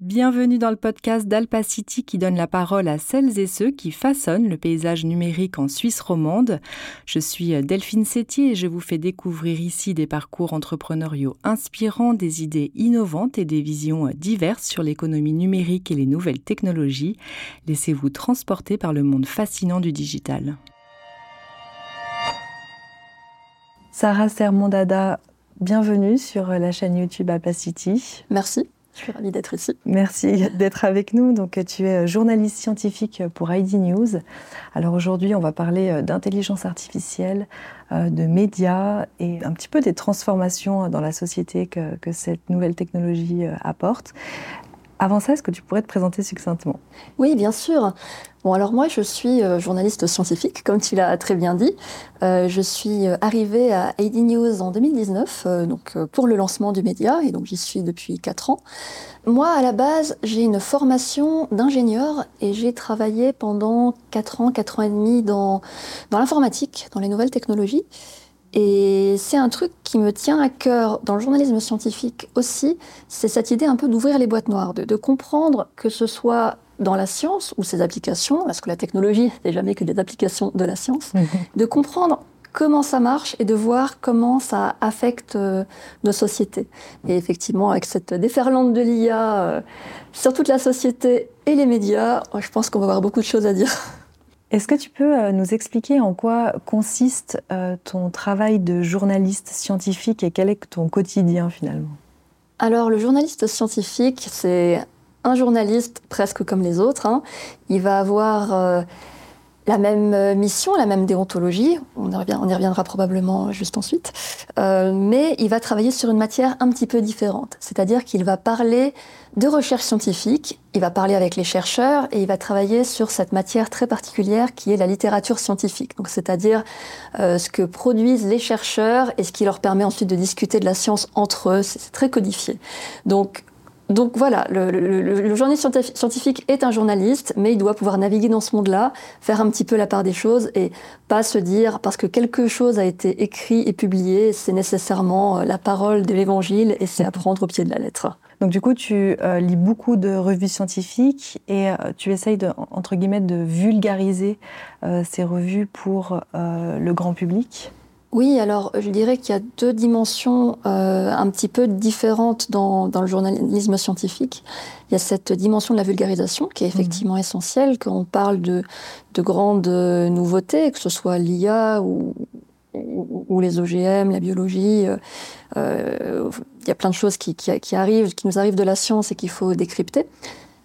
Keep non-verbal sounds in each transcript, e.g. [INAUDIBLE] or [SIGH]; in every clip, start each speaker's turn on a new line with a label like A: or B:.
A: Bienvenue dans le podcast d'Alpacity qui donne la parole à celles et ceux qui façonnent le paysage numérique en Suisse romande. Je suis Delphine Sétier et je vous fais découvrir ici des parcours entrepreneuriaux inspirants, des idées innovantes et des visions diverses sur l'économie numérique et les nouvelles technologies. Laissez-vous transporter par le monde fascinant du digital. Sarah Sermondada, bienvenue sur la chaîne YouTube Alpacity.
B: Merci. Je suis ravie d'être ici.
A: Merci d'être avec nous. Donc, tu es journaliste scientifique pour ID News. Alors aujourd'hui, on va parler d'intelligence artificielle, euh, de médias et un petit peu des transformations dans la société que, que cette nouvelle technologie euh, apporte. Avant ça, est-ce que tu pourrais te présenter succinctement?
B: Oui, bien sûr. Bon, alors moi, je suis euh, journaliste scientifique, comme tu l'as très bien dit. Euh, je suis euh, arrivée à AD News en 2019, donc pour le lancement du média, et donc j'y suis depuis 4 ans. Moi, à la base, j'ai une formation d'ingénieur et j'ai travaillé pendant 4 ans, 4 ans et demi dans, dans l'informatique, dans les nouvelles technologies. Et c'est un truc qui me tient à cœur dans le journalisme scientifique aussi, c'est cette idée un peu d'ouvrir les boîtes noires, de, comprendre que ce soit dans la science ou ses applications, parce que la technologie n'est jamais que des applications de la science, mhm. de comprendre comment ça marche et de voir comment ça affecte euh, nos sociétés. Et effectivement, avec cette déferlante de l'IA euh, sur toute la société et les médias, je pense qu'on va avoir beaucoup de choses à dire.
A: Est-ce que tu peux euh, nous expliquer en quoi consiste euh, ton travail de journaliste scientifique et quel est ton quotidien finalement?
B: Alors le journaliste scientifique, c'est un journaliste presque comme les autres. Hein. Il va avoir euh, la même mission, la même déontologie, on y, reviendra probablement juste ensuite, mais il va travailler sur une matière un petit peu différente. C'est-à-dire qu'il va parler de recherche scientifique, il va parler avec les chercheurs et il va travailler sur cette matière très particulière qui est la littérature scientifique. C'est-à-dire euh, ce que produisent les chercheurs et ce qui leur permet ensuite de discuter de la science entre eux. C'est très codifié. Donc, donc voilà, le, journaliste scientifique est un journaliste, mais il doit pouvoir naviguer dans ce monde-là, faire un petit peu la part des choses et pas se dire parce que quelque chose a été écrit et publié, c'est nécessairement euh, la parole de l'évangile et c'est à prendre au pied de la lettre.
A: Donc du coup, tu euh, lis beaucoup de revues scientifiques et euh, tu essayes de, entre guillemets, de vulgariser ces revues pour le grand public.
B: Oui, alors je dirais qu'il y a deux dimensions un petit peu différentes dans, le journalisme scientifique. Il y a cette dimension de la vulgarisation qui est effectivement mmh. essentielle quand on parle de, de grandes nouveautés, que ce soit l'IA ou, ou, les OGM, la biologie. Euh, euh, il y a plein de choses qui, qui, arrivent, qui nous arrivent de la science et qu'il faut décrypter.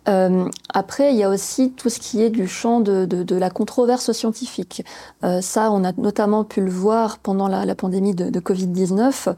B: Euh, après, il y a aussi tout ce qui est du champ de, de, de la controverse scientifique. Euh, ça, on a notamment pu le voir pendant la, la pandémie de, de Covid-19.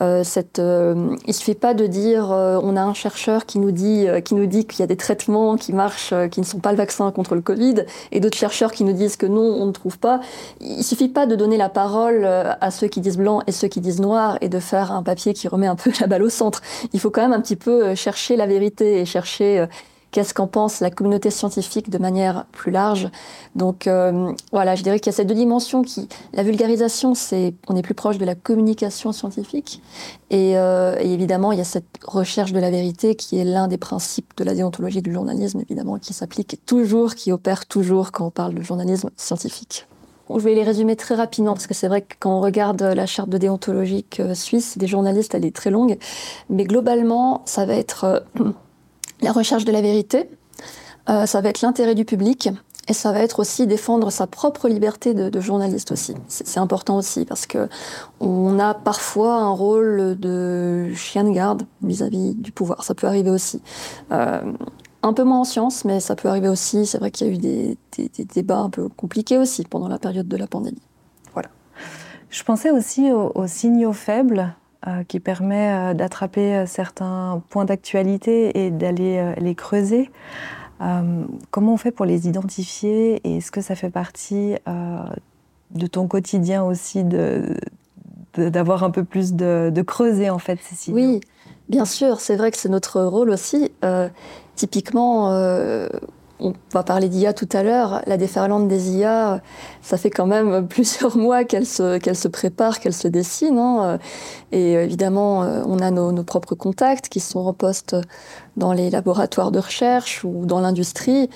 B: Euh, cette, euh, il suffit pas de dire euh, on a un chercheur qui nous dit qui nous dit qu'il y a des traitements qui marchent, qui ne sont pas le vaccin contre le Covid, et d'autres chercheurs qui nous disent que non, on ne trouve pas. Il suffit pas de donner la parole à ceux qui disent blanc et ceux qui disent noir et de faire un papier qui remet un peu la balle au centre. Il faut quand même un petit peu chercher la vérité et chercher qu'est-ce qu'en pense la communauté scientifique de manière plus large. Donc euh, voilà, je dirais qu'il y a ces deux dimensions qui, la vulgarisation, c'est, on est plus proche de la communication scientifique, et, euh, et, évidemment il y a cette recherche de la vérité qui est l'un des principes de la déontologie du journalisme, évidemment, qui s'applique toujours, qui opère toujours quand on parle de journalisme scientifique. Je vais les résumer très rapidement parce que c'est vrai que quand on regarde la charte de déontologique euh, suisse des journalistes, elle est très longue. Mais globalement, ça va être la recherche de la vérité, euh, ça va être l'intérêt du public, et ça va être aussi défendre sa propre liberté de, journaliste aussi. C'est important aussi parce que on a parfois un rôle de chien de garde vis-à-vis du pouvoir. Ça peut arriver aussi. Euh, un peu moins en science, mais ça peut arriver aussi. C'est vrai qu'il y a eu des, débats un peu compliqués aussi pendant la période de la pandémie. Voilà.
A: Je pensais aussi aux signaux faibles euh, qui permet euh, d'attraper euh, certains points d'actualité et d'aller les creuser. comment on fait pour les identifier et est-ce que ça fait partie de ton quotidien aussi de, d'avoir un peu plus de, creuser en fait
B: Oui, bien sûr, c'est vrai que c'est notre rôle aussi. typiquement, on va parler d'IA tout à l'heure, la déferlante des IA, ça fait quand même [LAUGHS] plusieurs mois qu'elle se, se prépare, qu'elle se dessine. Hein. Et évidemment, on a nos, propres contacts qui sont en poste dans les laboratoires de recherche ou dans l'industrie.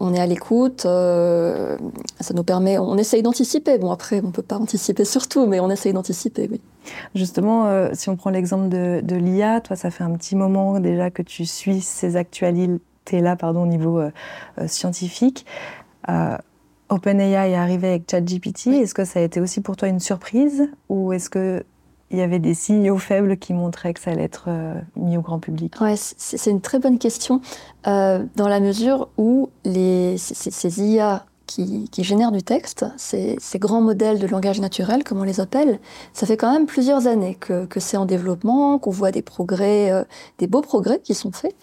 B: On, est à l'écoute, ça nous permet, on essaye d'anticiper. Bon, après, on ne peut pas anticiper sur tout, mais on essaye d'anticiper, oui.
A: Justement, si on prend l'exemple de, de l'IA, toi, ça fait un petit moment déjà que tu suis ces actualités là pardon, au niveau euh, euh, scientifique. Euh, OpenAI est arrivé avec ChatGPT. Est-ce que ça a été aussi pour toi une surprise ou est-ce que il y avait des signaux faibles qui montraient que ça allait être mis au grand public?
B: Ouais, C'est une très bonne question, dans la mesure où les, ces IA qui, génèrent du texte, ces, grands modèles de langage naturel, comme on les appelle, ça fait quand même plusieurs années que, c'est en développement, qu'on voit des progrès, euh, des beaux progrès qui sont faits.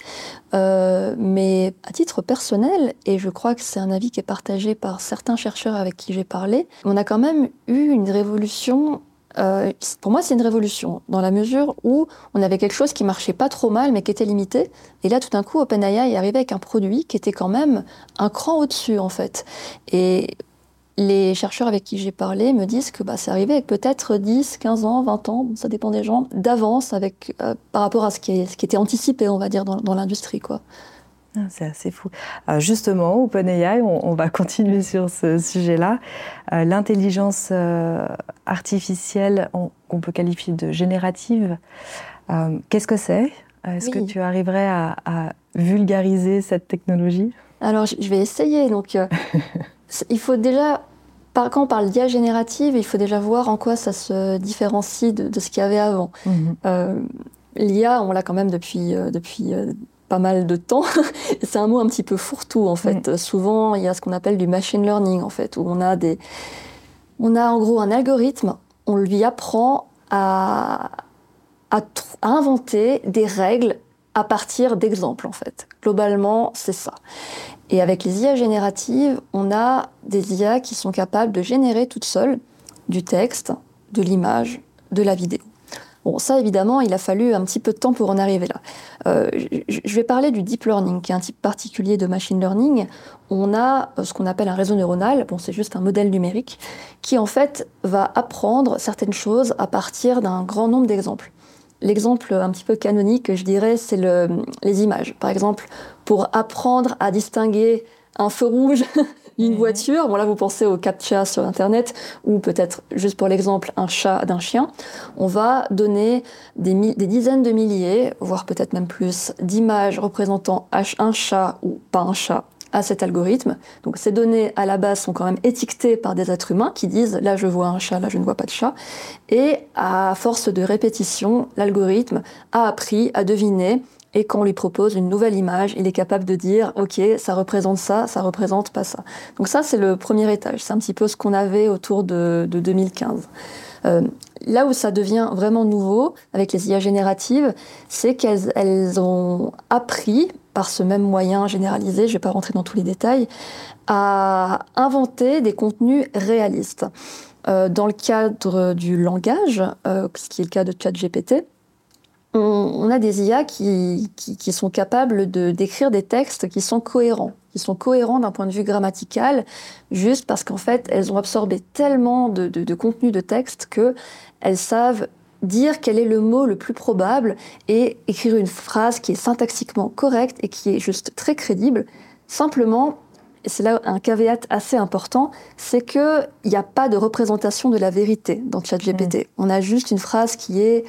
B: Euh, mais à titre personnel, et je crois que c'est un avis qui est partagé par certains chercheurs avec qui j'ai parlé, on a quand même eu une révolution euh, pour moi, c'est une révolution, dans la mesure où on avait quelque chose qui marchait pas trop mal, mais qui était limité. Et là, tout d'un coup, OpenAI est arrivé avec un produit qui était quand même un cran au-dessus, en fait. Et les chercheurs avec qui j'ai parlé me disent que bah, c'est arrivé avec peut-être 10, 15 ans, 20 ans, ça dépend des gens, d'avance euh, par rapport à ce qui, ce qui, était anticipé, on va dire, dans, dans l'industrie. quoi.
A: Ah, c'est assez fou. Euh, justement, OpenAI, on, on, va [LAUGHS] continuer sur ce sujet-là. Euh, l'intelligence euh, artificielle, qu'on peut qualifier de générative, qu'est-ce que c'est? Est-ce que tu arriverais à, vulgariser cette technologie?
B: Alors, je vais essayer. Donc, [LAUGHS] il faut déjà quand on parle d'IA générative, il faut déjà voir en quoi ça se différencie de, ce qu'il y avait avant. Mhm. L'IA, on l'a quand même depuis, depuis pas mal de temps. [LAUGHS] c'est un mot un petit peu fourre-tout en fait. Mm. Souvent, il y a ce qu'on appelle du machine learning en fait, où on a des, on a en gros un algorithme, on lui apprend à, à, inventer des règles à partir d'exemples en fait. Globalement, c'est ça. Et avec les IA génératives, on a des IA qui sont capables de générer toutes seules du texte, de l'image, de la vidéo. Bon, ça, évidemment, il a fallu un petit peu de temps pour en arriver là. Euh, je vais parler du deep learning, qui est un type particulier de machine learning. On a euh, ce qu'on appelle un réseau neuronal, bon, c'est juste un modèle numérique, qui en fait va apprendre certaines choses à partir d'un grand nombre d'exemples. L'exemple un petit peu canonique, je dirais, c'est le, les images. Par exemple, pour apprendre à distinguer un feu rouge [LAUGHS] d'une mhm. voiture. Bon là, vous pensez au captcha sur Internet ou peut-être juste pour l'exemple un chat d'un chien. On va donner des, des dizaines de milliers, voire peut-être même plus, d'images représentant un chat ou pas un chat à cet algorithme. Donc ces données à la base sont quand même étiquetées par des êtres humains qui disent là je vois un chat, là je ne vois pas de chat. Et à force de répétition, l'algorithme a appris à deviner et quand on lui propose une nouvelle image, il est capable de dire ok, ça représente ça, ça représente pas ça. Donc ça, c'est le premier étage. C'est un petit peu ce qu'on avait autour de, 2015. Euh, là où ça devient vraiment nouveau avec les IA génératives, c'est qu'elles elles ont appris par ce même moyen généralisé, je ne vais pas rentrer dans tous les détails, à inventer des contenus réalistes. Euh, dans le cadre du langage, euh, ce qui est le cas de ChatGPT, on, a des IA qui, sont capables de d'écrire des textes qui sont cohérents, qui sont cohérents d'un point de vue grammatical, juste parce qu'en fait, elles ont absorbé tellement de, de, contenu de texte qu'elles savent dire quel est le mot le plus probable et écrire une phrase qui est syntaxiquement correcte et qui est juste très crédible. Simplement, et c'est là un caveat assez important, c'est qu'il n'y a pas de représentation de la vérité dans ChatGPT. Mmh. On a juste une phrase qui est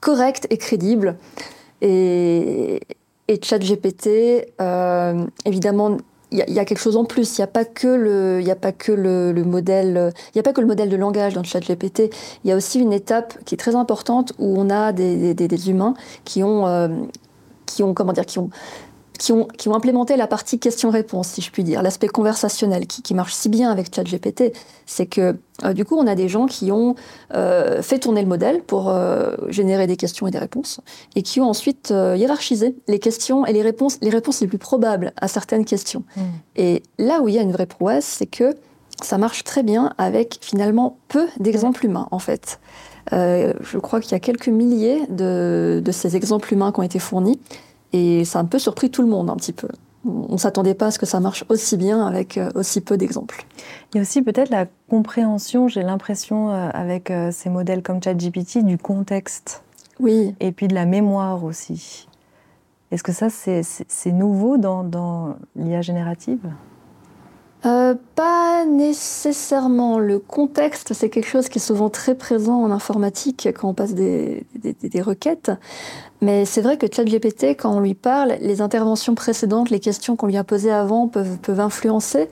B: correcte et crédible. Et, et ChatGPT, euh, évidemment, il y, a quelque chose en plus. Il n'y a pas que le, il a pas que le, modèle, il a pas que le modèle de langage dans ChatGPT. Il y a aussi une étape qui est très importante où on a des, des, humains qui ont, euh, qui ont, comment dire, qui ont qui ont, qui ont implémenté la partie question-réponse, si je puis dire, l'aspect conversationnel qui, qui, marche si bien avec ChatGPT, c'est que euh, du coup, on a des gens qui ont euh, fait tourner le modèle pour euh, générer des questions et des réponses, et qui ont ensuite hiérarchisé les questions et les réponses, les réponses les plus probables à certaines questions. Mmh. Et là où il y a une vraie prouesse, c'est que ça marche très bien avec finalement peu d'exemples humains, en fait. je crois qu'il y a quelques milliers de, de ces exemples humains qui ont été fournis. Et ça a un peu surpris tout le monde un petit peu. on ne s'attendait pas à ce que ça marche aussi bien avec aussi peu d'exemples.
A: Il y a aussi peut-être la compréhension, j'ai l'impression, avec ces modèles comme ChatGPT, du contexte.
B: Oui.
A: Et puis de la mémoire aussi. Est-ce que ça, c'est nouveau dans, dans l'IA générative?
B: Euh, pas nécessairement. Le contexte, c'est quelque chose qui est souvent très présent en informatique quand on passe des, des, requêtes. Mais c'est vrai que ChatGPT, quand on lui parle, les interventions précédentes, les questions qu'on lui a posées avant peuvent, peuvent influencer,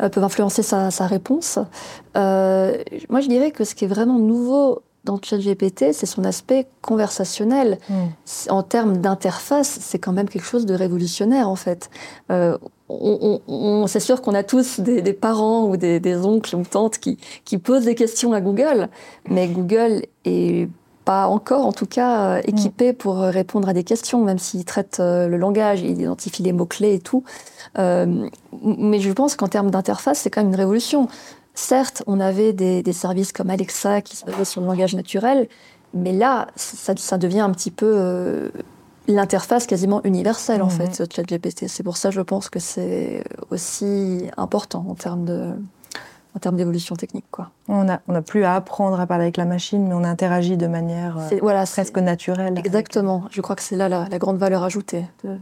B: euh, peuvent influencer sa, sa réponse. Euh, moi, je dirais que ce qui est vraiment nouveau dans ChatGPT, c'est son aspect conversationnel. Hmm. En termes d'interface, c'est quand même quelque chose de révolutionnaire, en fait. Euh, on, c'est sûr qu'on a tous des, parents ou des, oncles ou tantes qui, qui, posent des questions à Google, mais Google est pas encore, en tout cas, euh, équipé pour répondre à des questions, même s'il traite euh, le langage, il identifie les mots-clés et tout. mais je pense qu'en termes d'interface, c'est quand même une révolution. Certes, on avait des, services comme Alexa qui se basaient sur le langage naturel, mais là, ça, devient un petit peu euh, l'interface quasiment universelle, en fait, ChatGPT. C'est pour ça, je pense que c'est aussi important en termes de en termes d'évolution technique. Quoi.
A: On n'a on a plus à apprendre à parler avec la machine, mais on interagit de manière euh, voilà, presque naturelle.
B: Exactement. Je crois que c'est là la, grande valeur ajoutée de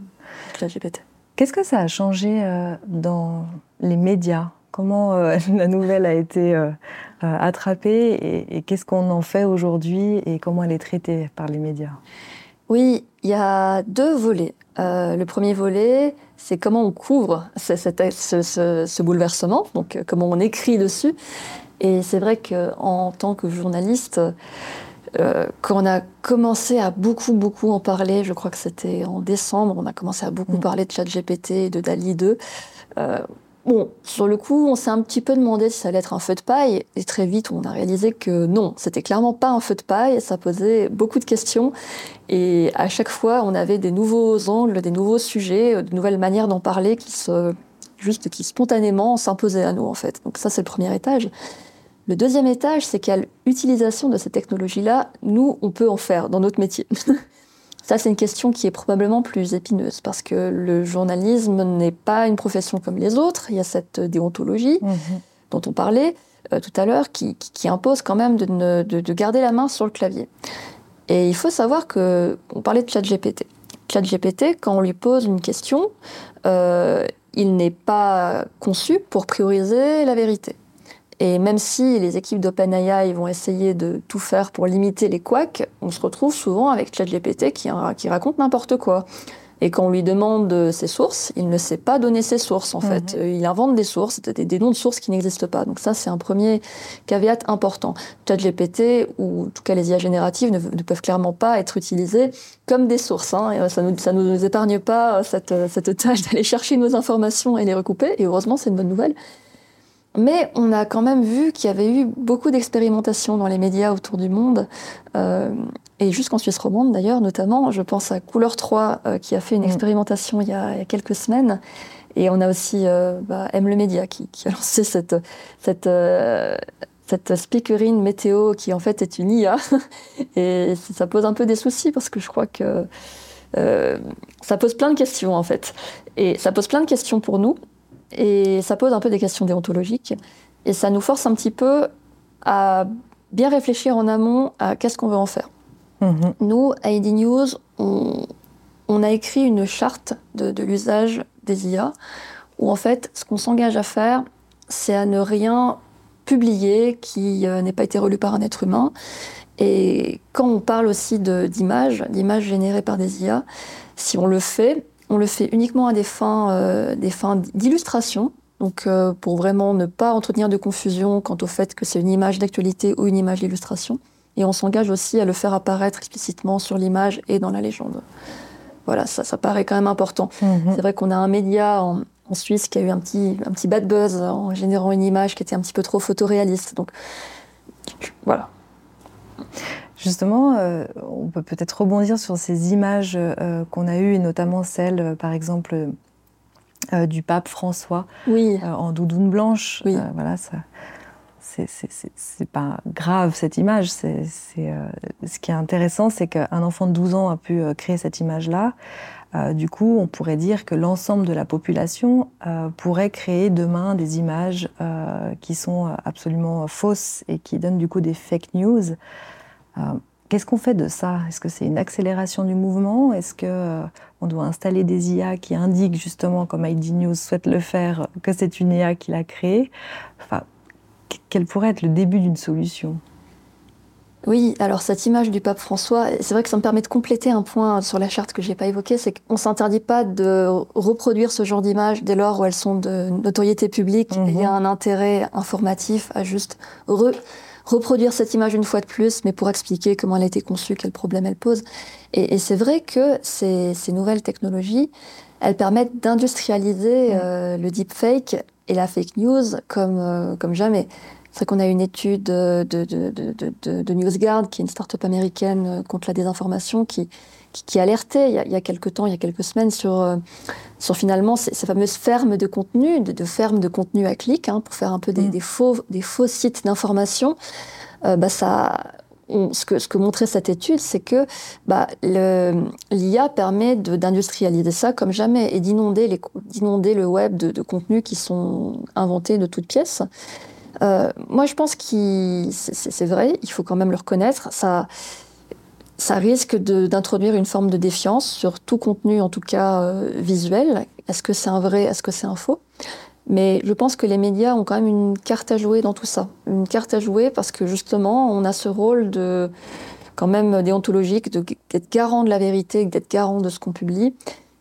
B: ChatGPT.
A: Qu'est-ce que ça a changé euh, dans les médias? Comment euh, [LAUGHS] la nouvelle a été attrapée et, qu'est-ce qu'on en fait aujourd'hui et comment elle est traitée par les médias?
B: Oui, il y a deux volets. le premier volet, c'est comment on couvre ce, bouleversement, donc comment on écrit dessus. Et c'est vrai qu'en tant que journaliste, quand on a commencé à beaucoup, beaucoup en parler, je crois que c'était en décembre, on a commencé à beaucoup mm. parler de ChatGPT et de DALI 2. Bon, sur le coup, on s'est un petit peu demandé si ça allait être un feu de paille, et très vite, on a réalisé que non, c'était clairement pas un feu de paille, ça posait beaucoup de questions, et à chaque fois, on avait des nouveaux angles, des nouveaux sujets, de nouvelles manières d'en parler qui se, juste qui spontanément s'imposaient à nous, en fait. Donc ça, c'est le premier étage. Le deuxième étage, c'est qu'à l'utilisation de ces technologies-là, nous, on peut en faire dans notre métier. [LAUGHS] Ça, c'est une question qui est probablement plus épineuse parce que le journalisme n'est pas une profession comme les autres. Il y a cette déontologie mhm. dont on parlait euh, tout à l'heure qui, impose quand même de, garder la main sur le clavier. Et il faut savoir que on parlait de ChatGPT. ChatGPT, quand on lui pose une question, euh, il n'est pas conçu pour prioriser la vérité. Et même si les équipes d'OpenAI vont essayer de tout faire pour limiter les couacs, on se retrouve souvent avec ChatGPT qui, qui raconte n'importe quoi. Et quand on lui demande ses sources, il ne sait pas donner ses sources en fait. Mhm. Il invente des sources, des, noms de sources qui n'existent pas. Donc ça, c'est un premier caveat important. ChatGPT ou en tout cas les IA génératives ne, peuvent clairement pas être utilisées comme des sources. Hein. ça ne nous, ça nous épargne pas cette, cette tâche [LAUGHS] d'aller chercher nos informations et les recouper. Et heureusement, c'est une bonne nouvelle. Mais on a quand même vu qu'il y avait eu beaucoup d'expérimentations dans les médias autour du monde, euh, et jusqu'en Suisse romande d'ailleurs, notamment. Je pense à Couleur 3 euh, qui a fait une mm. expérimentation il y, a, quelques semaines. Et on a aussi euh, bah, M le Média qui, a [LAUGHS] lancé cette, cette, cette speakerine météo qui en fait est une IA. [LAUGHS] et ça pose un peu des soucis parce que je crois que ça pose plein de questions en fait. Et ça pose plein de questions pour nous et ça pose un peu des questions déontologiques. Et ça nous force un petit peu à bien réfléchir en amont à qu'est-ce qu'on veut en faire. Mhm. Nous, à ID News, on, a écrit une charte de, l'usage des IA où en fait, ce qu'on s'engage à faire, c'est à ne rien publier qui euh, n'ait pas été relu par un être humain. Et quand on parle aussi d'images, d'images générées par des IA, si on le fait, on le fait uniquement à des fins, euh, des fins d'illustration, donc euh, pour vraiment ne pas entretenir de confusion quant au fait que c'est une image d'actualité ou une image d'illustration. Et on s'engage aussi à le faire apparaître explicitement sur l'image et dans la légende. Voilà, ça, ça paraît quand même important. Mhm. C'est vrai qu'on a un média en, Suisse qui a eu un petit, un petit bad buzz en générant une image qui était un petit peu trop photoréaliste. Donc voilà.
A: Justement, euh, on peut peut-être rebondir sur ces images euh, qu'on a eues, et notamment celles, euh, par exemple, du pape François en doudoune blanche.
B: Oui.
A: voilà, ça, c'est pas grave cette image. C'est ce qui est intéressant, c'est qu'un enfant de 12 ans a pu créer cette image-là. Du coup, on pourrait dire que l'ensemble de la population pourrait créer demain des images qui sont absolument fausses et qui donnent du coup des fake news. Qu'est-ce qu'on fait de ça? Est-ce que c'est une accélération du mouvement? Est-ce que on doit installer des IA qui indiquent justement, comme ID News souhaite le faire, que c'est une IA qui l'a créée? Enfin, quel pourrait être le début d'une solution?
B: Oui, alors cette image du pape François, c'est vrai que ça me permet de compléter un point sur la charte que je n'ai pas évoqué, c'est qu'on ne s'interdit pas de reproduire ce genre d'images dès lors où elles sont de notoriété publique et il y a mhm. un intérêt informatif à juste reproduire cette image une fois de plus, mais pour expliquer comment elle a été conçue, quel problème elle pose. Et, c'est vrai que ces, nouvelles technologies, elles permettent d'industrialiser mhm. euh, le deepfake et la fake news comme, euh, comme jamais. C'est qu'on a une étude de, de, de, de, NewsGuard, qui est une start-up américaine euh, contre la désinformation, qui, qui, alertait il y, a, il y, a, quelques temps, il y a quelques semaines, sur, euh, sur finalement ces, fameuses fermes de contenu, de, fermes de contenu à clic, hein, pour faire un peu des, mm. des faux, des faux sites d'information. Euh, bah ça, ce, que, ce que montrait cette étude, c'est que bah, l'IA permet d'industrialiser ça comme jamais et d'inonder le web de, de contenus qui sont inventés de toutes pièces. Euh, moi, je pense que c'est vrai, il faut quand même le reconnaître. Ça, ça risque d'introduire une forme de défiance sur tout contenu, en tout cas euh, visuel. Est-ce que c'est un vrai, est-ce que c'est un faux? Mais je pense que les médias ont quand même une carte à jouer dans tout ça. Une carte à jouer parce que justement, on a ce rôle de quand même déontologique, d'être garant de la vérité, d'être garant de ce qu'on publie.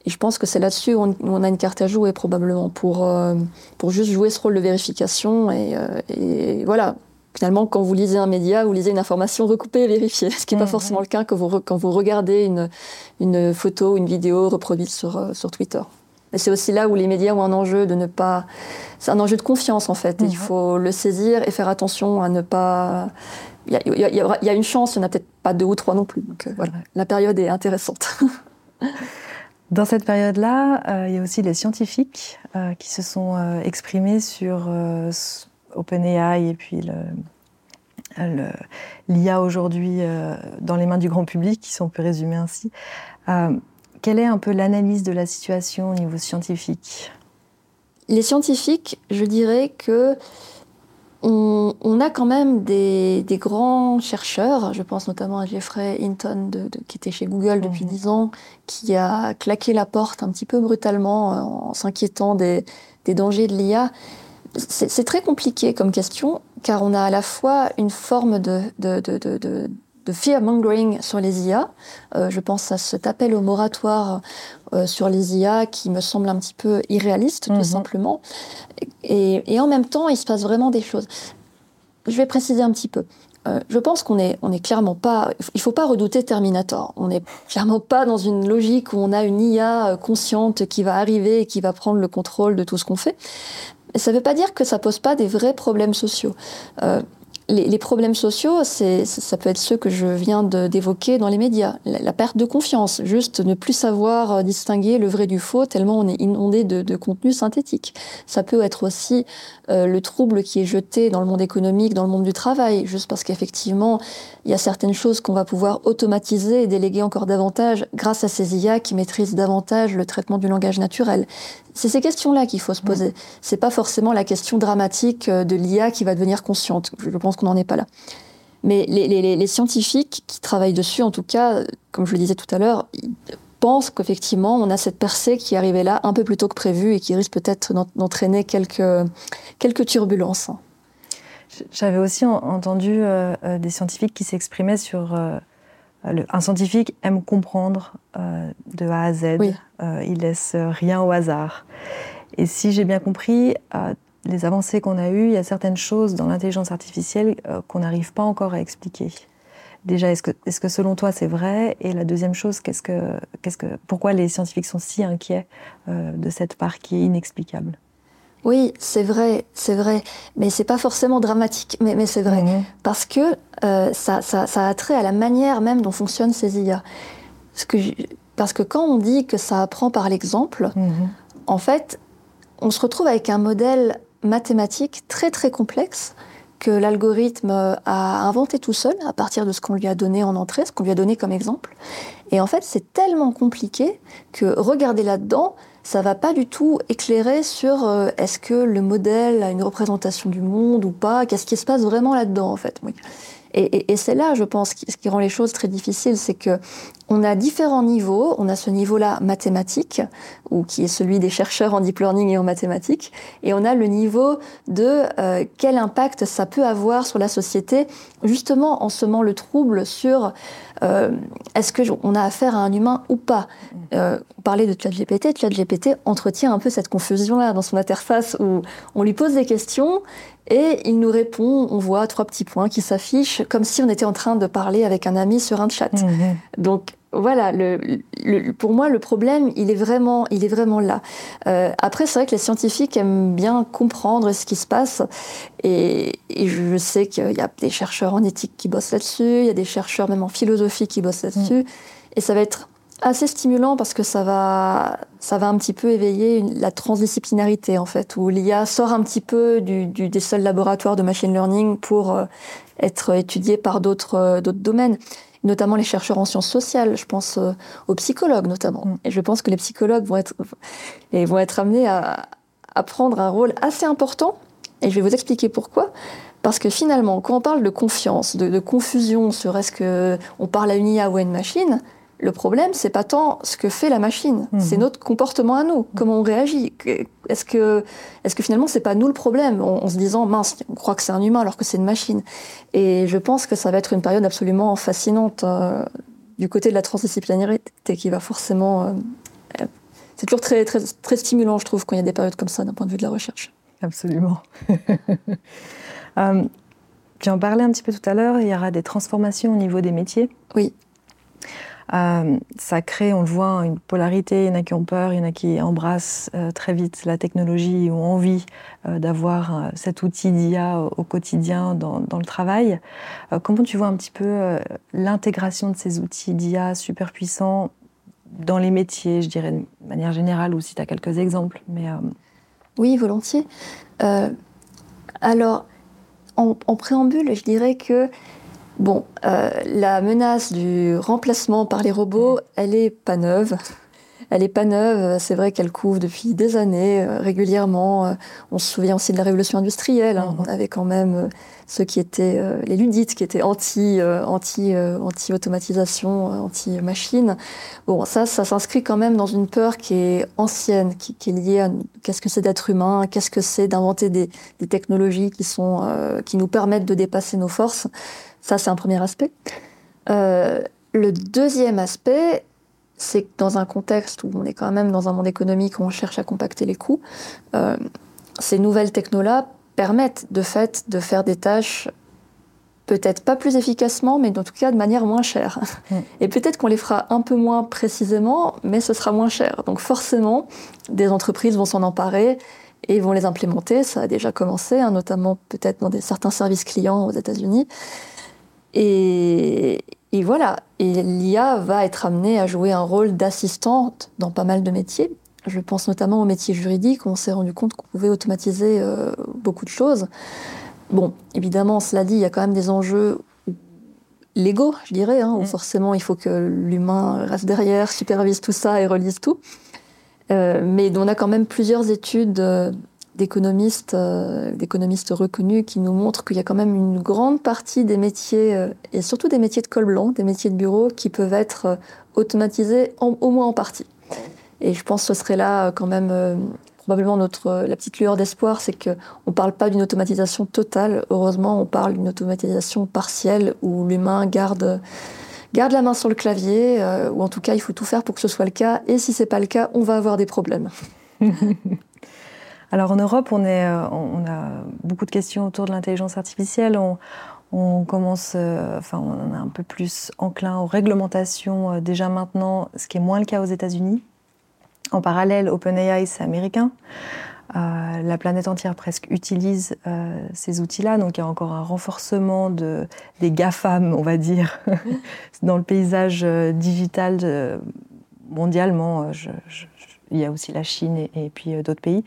B: Et je pense que c'est là-dessus où on, a une carte à jouer probablement pour, euh, pour juste jouer ce rôle de vérification. Et, euh, et, voilà, finalement, quand vous lisez un média, vous lisez une information recoupée et vérifiée, ce qui n'est pas mmh, forcément le cas quand vous, quand vous regardez une, une photo ou une vidéo reproduite sur, euh, sur Twitter. Et c'est aussi là où les médias ont un enjeu de ne pas... C'est un enjeu de confiance en fait. Il mmh. faut le saisir et faire attention à ne pas... Il y a, il y a, il y a une chance, il n'y en a peut-être pas deux ou trois non plus. Donc voilà, la période est intéressante. [LAUGHS]
A: Dans cette période-là, euh, il y a aussi les scientifiques euh, qui se sont euh, exprimés sur OpenAI et puis l'IA aujourd'hui dans les mains du grand public, qui sont on peut résumer ainsi. quelle est un peu l'analyse de la situation au niveau scientifique?
B: Les scientifiques, je dirais que on, a quand même des, grands chercheurs, je pense notamment à Jeffrey Hinton, qui était chez Google depuis mhm. dix ans, qui a claqué la porte un petit peu brutalement euh, en s'inquiétant des, dangers de l'IA. C'est très compliqué comme question, car on a à la fois une forme de, de fear-mongering sur les IA. Euh, je pense à cet appel au moratoire euh, sur les IA qui me semble un petit peu irréaliste, tout mhm. simplement. Et, en même temps, il se passe vraiment des choses. Je vais préciser un petit peu. Euh, je pense qu'on est, on est clairement pas. Il faut pas redouter Terminator. On n'est clairement pas dans une logique où on a une IA consciente qui va arriver et qui va prendre le contrôle de tout ce qu'on fait. Ça ne veut pas dire que ça pose pas des vrais problèmes sociaux les, problèmes sociaux, ça peut être ceux que je viens d'évoquer dans les médias. La, perte de confiance, juste ne plus savoir euh, distinguer le vrai du faux tellement on est inondé de, de contenu synthétique. Ça peut être aussi euh, le trouble qui est jeté dans le monde économique, dans le monde du travail, juste parce qu'effectivement, il y a certaines choses qu'on va pouvoir automatiser et déléguer encore davantage grâce à ces IA qui maîtrisent davantage le traitement du langage naturel. C'est ces questions-là qu'il faut se poser. C'est pas forcément la question dramatique euh, de l'IA qui va devenir consciente. Je pense qu'on n'en est pas là. Mais les, scientifiques qui travaillent dessus, en tout cas, comme je le disais tout à l'heure, pensent qu'effectivement, on a cette percée qui est arrivée là un peu plus tôt que prévu et qui risque peut-être d'entraîner quelques, quelques turbulences.
A: J'avais aussi entendu euh, euh, des scientifiques qui s'exprimaient sur un scientifique aime comprendre euh, de A à Z. Euh, il laisse rien au hasard. Et si j'ai bien compris, euh, les avancées qu'on a eues, il y a certaines choses dans l'intelligence artificielle qu'on n'arrive pas encore à expliquer. Déjà, est-ce que, est que, selon toi c'est vrai? Et la deuxième chose, qu'est-ce que, qu'est-ce que, pourquoi les scientifiques sont si inquiets de cette part qui est inexplicable?
B: Oui, c'est vrai, c'est vrai, mais c'est pas forcément dramatique, mais, mais c'est vrai, mhm. parce que euh, ça, ça, ça, a trait à la manière même dont fonctionnent ces IA. Parce que, parce que quand on dit que ça apprend par l'exemple, mhm. en fait, on se retrouve avec un modèle mathématique très très complexe que l'algorithme a inventé tout seul à partir de ce qu'on lui a donné en entrée, ce qu'on lui a donné comme exemple. Et en fait, c'est tellement compliqué que regarder là-dedans, ça va pas du tout éclairer sur euh, est-ce que le modèle a une représentation du monde ou pas, qu'est-ce qui se passe vraiment là-dedans en fait? Et, c'est là, je pense, ce qui rend les choses très difficiles, c'est que on a différents niveaux. On a ce niveau-là mathématique, ou qui est celui des chercheurs en deep learning et en mathématiques, et on a le niveau de euh, quel impact ça peut avoir sur la société, justement en semant le trouble sur euh, est-ce que on a affaire à un humain ou pas. Euh, on parlait de ChatGPT. ChatGPT entretient un peu cette confusion-là dans son interface où on lui pose des questions et il nous répond, on voit trois petits points qui s'affichent comme si on était en train de parler avec un ami sur un chat. Mhm. Donc voilà, le, pour moi, le problème, il est vraiment, il est vraiment là. Euh, après, c'est vrai que les scientifiques aiment bien comprendre ce qui se passe, et, je sais qu'il y a des chercheurs en éthique qui bossent là-dessus, il y a des chercheurs même en philosophie qui bossent là-dessus, mm. et ça va être assez stimulant parce que ça va, ça va un petit peu éveiller la transdisciplinarité en fait, où l'IA sort un petit peu du, des seuls laboratoires de machine learning pour euh, être étudié par d'autres euh, d'autres domaines, notamment les chercheurs en sciences sociales. Je pense euh, aux psychologues notamment, mm. et je pense que les psychologues vont être et vont être amenés à, à prendre un rôle assez important. Et je vais vous expliquer pourquoi. Parce que finalement, quand on parle de confiance, de, de confusion sur est-ce que on parle à une IA ou à une machine, le problème, c'est pas tant ce que fait la machine, mhm. c'est notre comportement à nous, comment on réagit. Est-ce que, est-ce que finalement c'est pas nous le problème, en, se disant mince, on croit que c'est un humain alors que c'est une machine. Et je pense que ça va être une période absolument fascinante euh, du côté de la transdisciplinarité qui va forcément. Euh, c'est toujours très, très, très stimulant, je trouve, quand il y a des périodes comme ça d'un point de vue de la recherche.
A: Absolument. [LAUGHS] euh, tu en parlais un petit peu tout à l'heure, il y aura des transformations au niveau des métiers.
B: Oui.
A: Euh, ça crée, on le voit, une polarité. Il y en a qui ont peur, il y en a qui embrassent euh, très vite la technologie ont envie euh, d'avoir cet outil d'IA au, quotidien dans, le travail. comment tu vois un petit peu l'intégration de ces outils d'IA super puissants dans les métiers, je dirais de manière générale, ou si tu as quelques exemples mais,
B: Oui, volontiers. alors, en, préambule, je dirais que Bon, euh, la menace du remplacement par les robots, elle est pas neuve. Elle est pas neuve, c'est vrai qu'elle couvre depuis des années euh, régulièrement. Euh, on se souvient aussi de la révolution industrielle. Hein. Mhm. On avait quand même ceux qui étaient les ludites, qui étaient anti, anti, anti automatisation, anti machine. Bon, ça, ça s'inscrit quand même dans une peur qui est ancienne, qui, est liée à qu'est-ce que c'est d'être humain, qu'est-ce que c'est d'inventer des, des, technologies qui sont qui nous permettent de dépasser nos forces. Ça, c'est un premier aspect. Euh, le deuxième aspect, c'est que dans un contexte où on est quand même dans un monde économique où on cherche à compacter les coûts, euh, ces nouvelles technos-là permettent de fait de faire des tâches peut-être pas plus efficacement, mais en tout cas de manière moins chère. [LAUGHS] Et peut-être qu'on les fera un peu moins précisément, mais ce sera moins cher. Donc forcément, des entreprises vont s'en emparer et vont les implémenter. Ça a déjà commencé, hein, notamment peut-être dans des, certains services clients aux États-Unis. Et, voilà, et l'IA va être amenée à jouer un rôle d'assistante dans pas mal de métiers. Je pense notamment aux métiers juridiques, où on s'est rendu compte qu'on pouvait automatiser euh, beaucoup de choses. Bon, évidemment, cela dit, il y a quand même des enjeux légaux, je dirais, hein, où mm. forcément il faut que l'humain reste derrière, supervise tout ça et relise tout. Euh, mais on a quand même plusieurs études euh, d'économistes, euh, d'économistes reconnus qui nous montrent qu'il y a quand même une grande partie des métiers, euh, et surtout des métiers de col blanc, des métiers de bureau, qui peuvent être euh, automatisés au moins en partie. Et je pense que ce serait là quand même probablement notre la petite lueur d'espoir, c'est que on parle pas d'une automatisation totale. Heureusement, on parle d'une automatisation partielle où l'humain garde garde la main sur le clavier, ou en tout cas, il faut tout faire pour que ce soit le cas. Et si c'est pas le cas, on va avoir des problèmes. [LAUGHS]
A: Alors en Europe, euh, on a beaucoup de questions autour de l'intelligence artificielle. On, commence, euh, enfin, on est un peu plus enclin aux réglementations euh, déjà maintenant, ce qui est moins le cas aux États-Unis. En parallèle, OpenAI, c'est américain. la planète entière presque utilise ces outils-là, donc il y a encore un renforcement de, des GAFAM, on va dire, [LAUGHS] dans le paysage digital mondialement. Je, il y a aussi la Chine et, puis d'autres pays.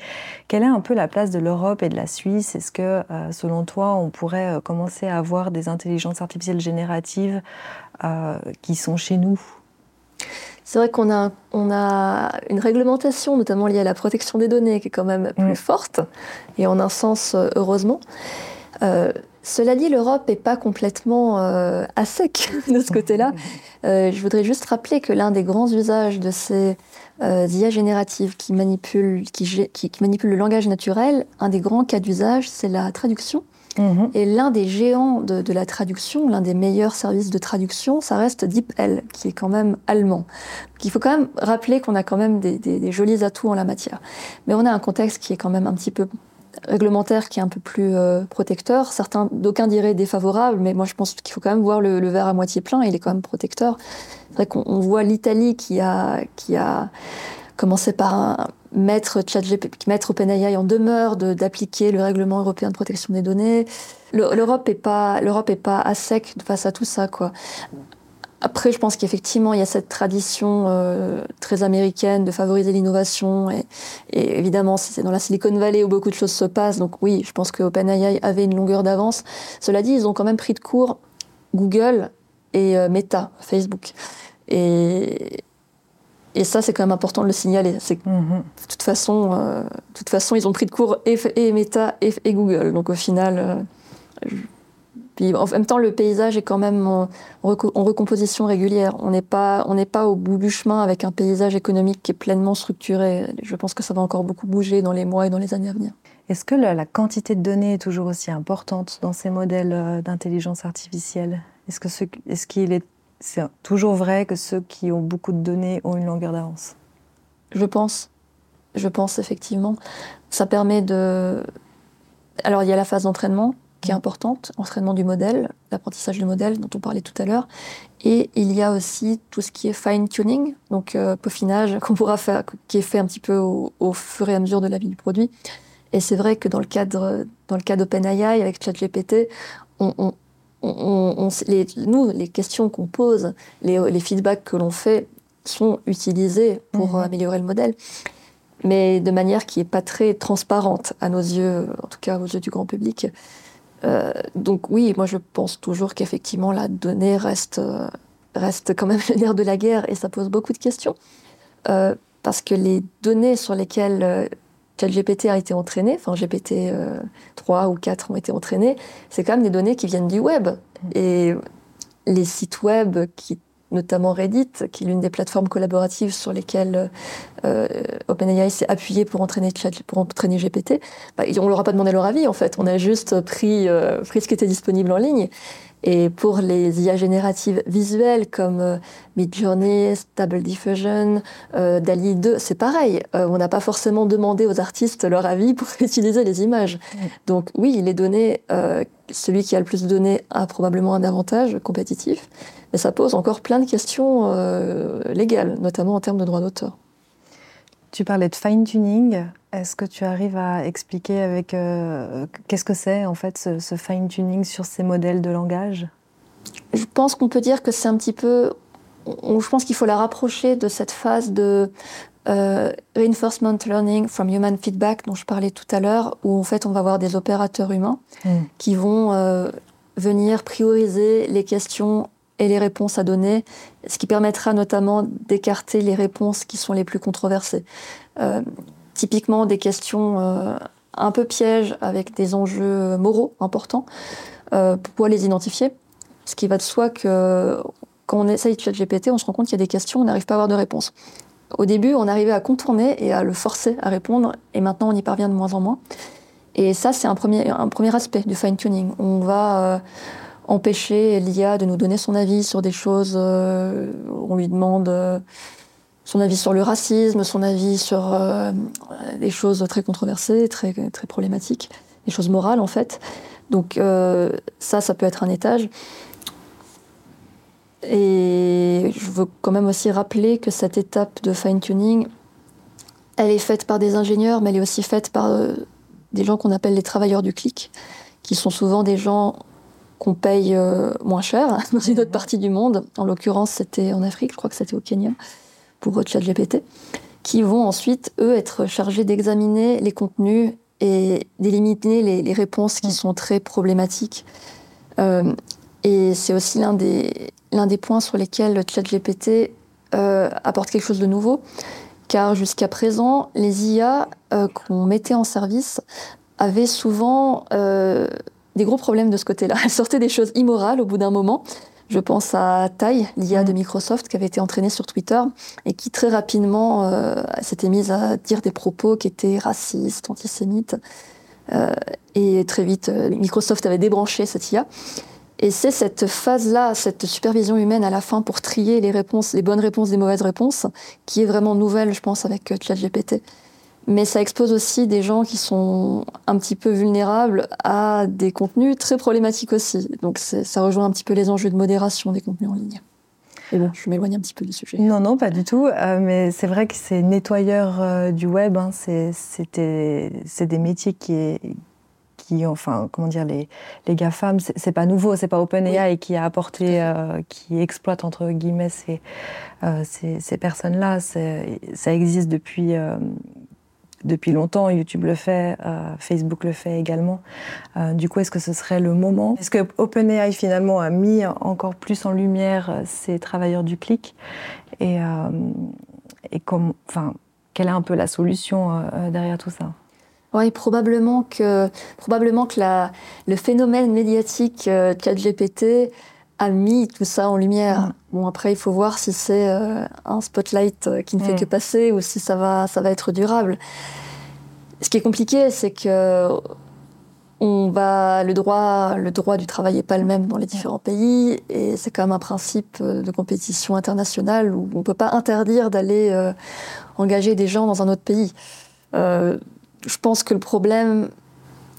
A: Quelle est un peu la place de l'Europe et de la Suisse? Est-ce que, selon toi, on pourrait commencer à avoir des intelligences artificielles génératives qui sont chez nous?
B: C'est vrai qu'on a, on a une réglementation, notamment liée à la protection des données, qui est quand même plus forte, et en un sens, heureusement. Euh, cela dit, l'Europe n'est pas complètement euh, à sec [LAUGHS] de ce côté-là. [LAUGHS] Euh, je voudrais juste rappeler que l'un des grands usages de ces IA génératives qui manipulent, qui, qui, le langage naturel, un des grands cas d'usage, c'est la traduction. Mhm. Et l'un des géants de, la traduction, l'un des meilleurs services de traduction, ça reste DeepL, qui est quand même allemand. il faut quand même rappeler qu'on a quand même des, des, jolis atouts en la matière. Mais on a un contexte qui est quand même un petit peu réglementaire qui est un peu plus euh, protecteur. Certains, d'aucuns diraient défavorable, mais moi je pense qu'il faut quand même voir le, verre à moitié plein. Il est quand même protecteur. C'est vrai qu'on voit l'Italie qui a, qui a commencé par mettre ChatGPT, mettre OpenAI en demeure d'appliquer le règlement européen de protection des données. L'Europe est pas, pas à sec face à tout ça, quoi. Après, je pense qu'effectivement, il y a cette tradition euh, très américaine de favoriser l'innovation. Et, évidemment, c'est dans la Silicon Valley où beaucoup de choses se passent. Donc oui, je pense que OpenAI avait une longueur d'avance. Cela dit, ils ont quand même pris de court Google et euh, Meta, Facebook. Et, et ça, c'est quand même important de le signaler. C'est mm-hmm. de toute façon, euh, toute façon, ils ont pris de court et, Meta et, Google. Donc au final, en même temps, le paysage est quand même en, recomposition régulière. On n'est pas, on n'est pas au bout du chemin avec un paysage économique qui est pleinement structuré. Je pense que ça va encore beaucoup bouger dans les mois et dans les années à venir.
A: Est-ce que la, quantité de données est toujours aussi importante dans ces modèles euh, d'intelligence artificielle? Est-ce que est-ce qu'il est, c'est toujours vrai que ceux qui ont beaucoup de données ont une longueur d'avance?
B: Je pense. Je pense effectivement. Ça permet de. Alors il y a la phase d'entraînement qui est importante, entraînement du modèle, l'apprentissage du modèle dont on parlait tout à l'heure. Et il y a aussi tout ce qui est fine-tuning, donc euh, peaufinage [LAUGHS] qu'on pourra faire, qui est fait un petit peu au, fur et à mesure de la vie du produit. Et c'est vrai que dans le cadre, dans le cas d'OpenAI avec ChatGPT, on, on, les, nous, les questions qu'on pose, les, les feedbacks que l'on fait sont utilisés pour mhm. améliorer le modèle mais de manière qui n'est pas très transparente à nos yeux, en tout cas aux yeux du grand public. Euh, donc oui, moi je pense toujours qu'effectivement la donnée reste, euh, reste quand même [LAUGHS] le nerf de la guerre et ça pose beaucoup de questions. Euh, parce que les données sur lesquelles ChatGPT a été entraîné, enfin GPT 3 ou 4 ont été entraînés, c'est quand même des données qui viennent du web. Et les sites web qui notamment Reddit, qui est l'une des plateformes collaboratives sur lesquelles euh, OpenAI s'est appuyé pour entraîner, pour entraîner GPT, bah, on leur a pas demandé leur avis en fait. On a juste pris, euh, pris ce qui était disponible en ligne. Et pour les IA génératives visuelles comme euh, Midjourney, Stable Diffusion, euh, DALI 2, c'est pareil. Euh, on n'a pas forcément demandé aux artistes leur avis pour [LAUGHS] utiliser les images. Donc oui, les données, celui qui a le plus de données a probablement un avantage compétitif, mais ça pose encore plein de questions légales, notamment en termes de droits d'auteur.
A: Tu parlais de fine-tuning. Est-ce que tu arrives à expliquer avec euh, qu'est-ce que c'est en fait ce, fine-tuning sur ces modèles de langage?
B: Je pense qu'on peut dire que c'est un petit peu. je pense qu'il faut la rapprocher de cette phase de euh, reinforcement learning from human feedback dont je parlais tout à l'heure, où en fait on va avoir des opérateurs humains hmm. qui vont euh, venir prioriser les questions et les réponses à donner, ce qui permettra notamment d'écarter les réponses qui sont les plus controversées. Euh, typiquement des questions euh, un peu pièges avec des enjeux moraux importants euh, pour pouvoir les identifier? Ce qui va de soi que quand on essaye de GPT, on se rend compte qu'il y a des questions, on n'arrive pas à avoir de réponse. Au début, on arrivait à contourner et à le forcer à répondre, et maintenant on y parvient de moins en moins. Et ça, c'est un premier, aspect du fine-tuning. On va empêcher l'IA de nous donner son avis sur des choses. Euh, on lui demande euh, son avis sur le racisme, son avis sur euh, des choses très controversées, très, très problématiques, des choses morales en fait. Donc ça, ça peut être un étage. Et je veux quand même aussi rappeler que cette étape de fine-tuning, elle est faite par des ingénieurs, mais elle est aussi faite par des gens qu'on appelle les travailleurs du clic, qui sont souvent des gens qu'on paye euh, moins cher [LAUGHS] dans une autre partie du monde. En l'occurrence, c'était en Afrique, je crois que c'était au Kenya, pour ChatGPT. qui vont ensuite, eux, être chargés d'examiner les contenus et d'éliminer les, réponses qui mm. sont très problématiques. Euh, et c'est aussi l'un des, l'un des points sur lesquels le ChatGPT euh, apporte quelque chose de nouveau, car jusqu'à présent, les IA euh, qu'on mettait en service avaient souvent des gros problèmes de ce côté-là. [LAUGHS] Elles sortaient des choses immorales au bout d'un moment. Je pense à Tai, l'IA de mm. Microsoft, qui avait été entraînée sur Twitter et qui très rapidement euh, s'était mise à dire des propos qui étaient racistes, antisémites. Euh, et très vite, euh, Microsoft avait débranché cette IA. Et c'est cette phase-là, cette supervision humaine à la fin pour trier les réponses, les bonnes réponses des mauvaises réponses, qui est vraiment nouvelle, je pense, avec ChatGPT mais ça expose aussi des gens qui sont un petit peu vulnérables à des contenus très problématiques aussi. Donc ça rejoint un petit peu les enjeux de modération des contenus en ligne. Et bon, je m'éloigne un petit peu du sujet.
A: Non, non, pas du tout. Euh, mais c'est vrai que ces nettoyeurs euh, du web, hein, c'est des métiers qui, qui, enfin, comment dire, les, les GAFAM, c'est pas nouveau, c'est pas OpenAI qui a apporté, euh, qui exploite entre guillemets ces, ces, ces personnes-là. Ça existe depuis depuis longtemps, YouTube le fait, euh, Facebook le fait également. Euh, du coup, est-ce que ce serait le moment? Est-ce que OpenAI finalement a mis encore plus en lumière euh, ces travailleurs du clic? Et, comme, quelle est un peu la solution derrière tout ça?
B: Oui, probablement que, probablement que le phénomène médiatique ChatGPT a mis tout ça en lumière. Mm. Bon, après, il faut voir si c'est euh, un spotlight euh, qui ne fait mm. que passer ou si ça va, ça va être durable. Ce qui est compliqué, c'est que on va, le, droit, le droit du travail n'est pas le même dans les différents pays et c'est quand même un principe euh, de compétition internationale où on ne peut pas interdire d'aller engager des gens dans un autre pays. je pense que le problème,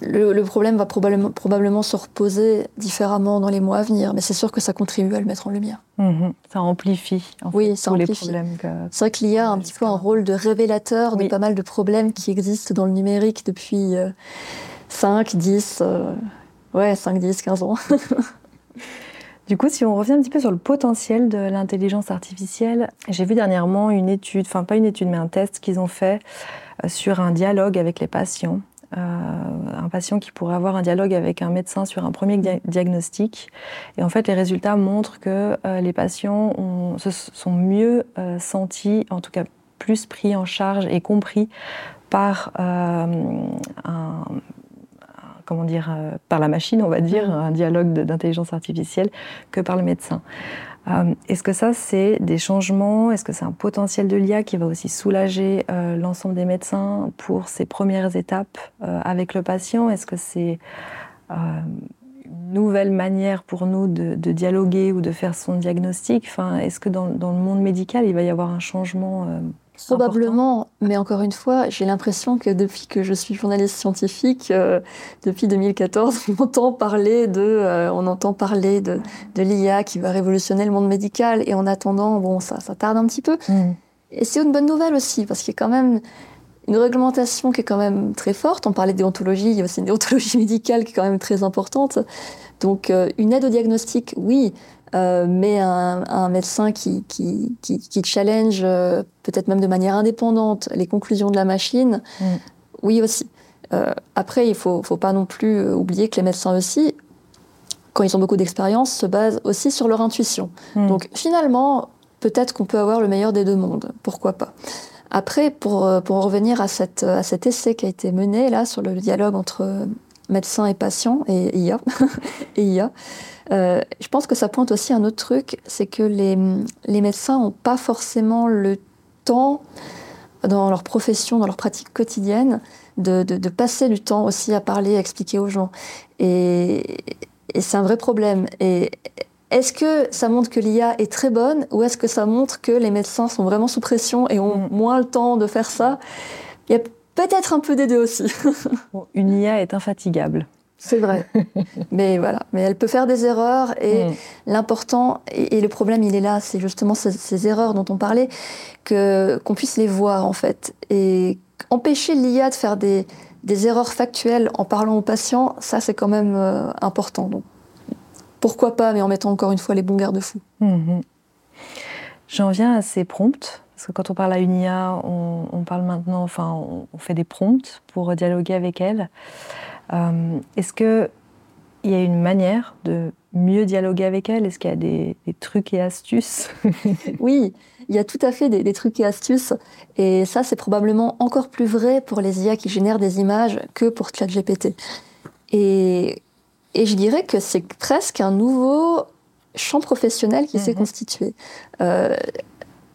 B: le, problème va probablement, probablement, se reposer différemment dans les mois à venir, mais c'est sûr que ça contribue à le mettre en lumière.
A: Mhm. ça amplifie
B: oui, ça amplifie. les problèmes. C'est vrai qu'il y a un petit peu un rôle de révélateur de pas mal de problèmes qui existent dans le numérique depuis 5, 10, 5, 10, 15 ans. [LAUGHS]
A: Du coup, si on revient un petit peu sur le potentiel de l'intelligence artificielle, j'ai vu dernièrement une étude, enfin pas une étude, mais un test qu'ils ont fait euh, sur un dialogue avec les patients. Euh, un patient qui pourrait avoir un dialogue avec un médecin sur un premier diagnostic. Et en fait, les résultats montrent que euh, les patients se sont mieux euh, sentis, en tout cas plus pris en charge et compris par un, comment dire, par la machine, on va dire, mmh. un dialogue d'intelligence artificielle, que par le médecin. Euh, est-ce que ça, c'est des changements? Est-ce que c'est un potentiel de l'IA qui va aussi soulager euh, l'ensemble des médecins pour ces premières étapes euh, avec le patient? Est-ce que c'est une nouvelle manière pour nous de, dialoguer ou de faire son diagnostic? Enfin, Est-ce que dans, dans, le monde médical, il va y avoir un changement
B: Probablement, mais encore une fois, j'ai l'impression que depuis que je suis journaliste scientifique, euh, depuis 2014, [LAUGHS] on entend parler de, euh, on entend parler de, de l'IA qui va révolutionner le monde médical, et en attendant, bon, ça, ça tarde un petit peu. Mm. Et c'est une bonne nouvelle aussi, parce qu'il y a quand même une réglementation qui est quand même très forte. On parlait de déontologie, il y a aussi une déontologie [LAUGHS] médicale qui est quand même très importante. Donc, euh, une aide au diagnostic, oui, euh, mais un, médecin qui, qui, qui, challenge, euh, peut-être même de manière indépendante, les conclusions de la machine, mm. oui aussi. Euh, après, il ne faut, faut, pas non plus oublier que les médecins aussi, quand ils ont beaucoup d'expérience, se basent aussi sur leur intuition. Mm. Donc finalement, peut-être qu'on peut avoir le meilleur des deux mondes, pourquoi pas? Après, pour, pour en revenir à, cette, à cet essai qui a été mené là sur le dialogue entre médecins et patients et IA, [LAUGHS] et IA euh, je pense que ça pointe aussi un autre truc, c'est que les, les médecins n'ont pas forcément le temps dans leur profession, dans leur pratique quotidienne, de, de, passer du temps aussi à parler, à expliquer aux gens. Et, et c'est un vrai problème. Et est-ce que ça montre que l'IA est très bonne ou est-ce que ça montre que les médecins sont vraiment sous pression et ont mm. moins le temps de faire ça? Il y a peut-être un peu des deux aussi. [LAUGHS]
A: une IA est infatigable.
B: C'est vrai. [LAUGHS] mais voilà. Mais elle peut faire des erreurs et mm. l'important, et, le problème, il est là, c'est justement ces, erreurs dont on parlait, que, qu'on puisse les voir, en fait. Et empêcher l'IA de faire des, des, erreurs factuelles en parlant aux patients, ça, c'est quand même euh, important. Donc, pourquoi pas, mais en mettant encore une fois les bons garde-fous.
A: Mm-hmm. J'en viens à ces prompts Parce que quand on parle à une IA, on, parle maintenant, enfin, on, fait des prompts pour dialoguer avec elle. Euh, est-ce qu'il y a une manière de mieux dialoguer avec elle? Est-ce qu'il y a des, trucs et astuces? [LAUGHS]
B: Oui, il y a tout à fait des, trucs et astuces. Et ça, c'est probablement encore plus vrai pour les IA qui génèrent des images que pour ChatGPT. Et, et je dirais que c'est presque un nouveau champ professionnel qui s'est mhm. constitué. Euh,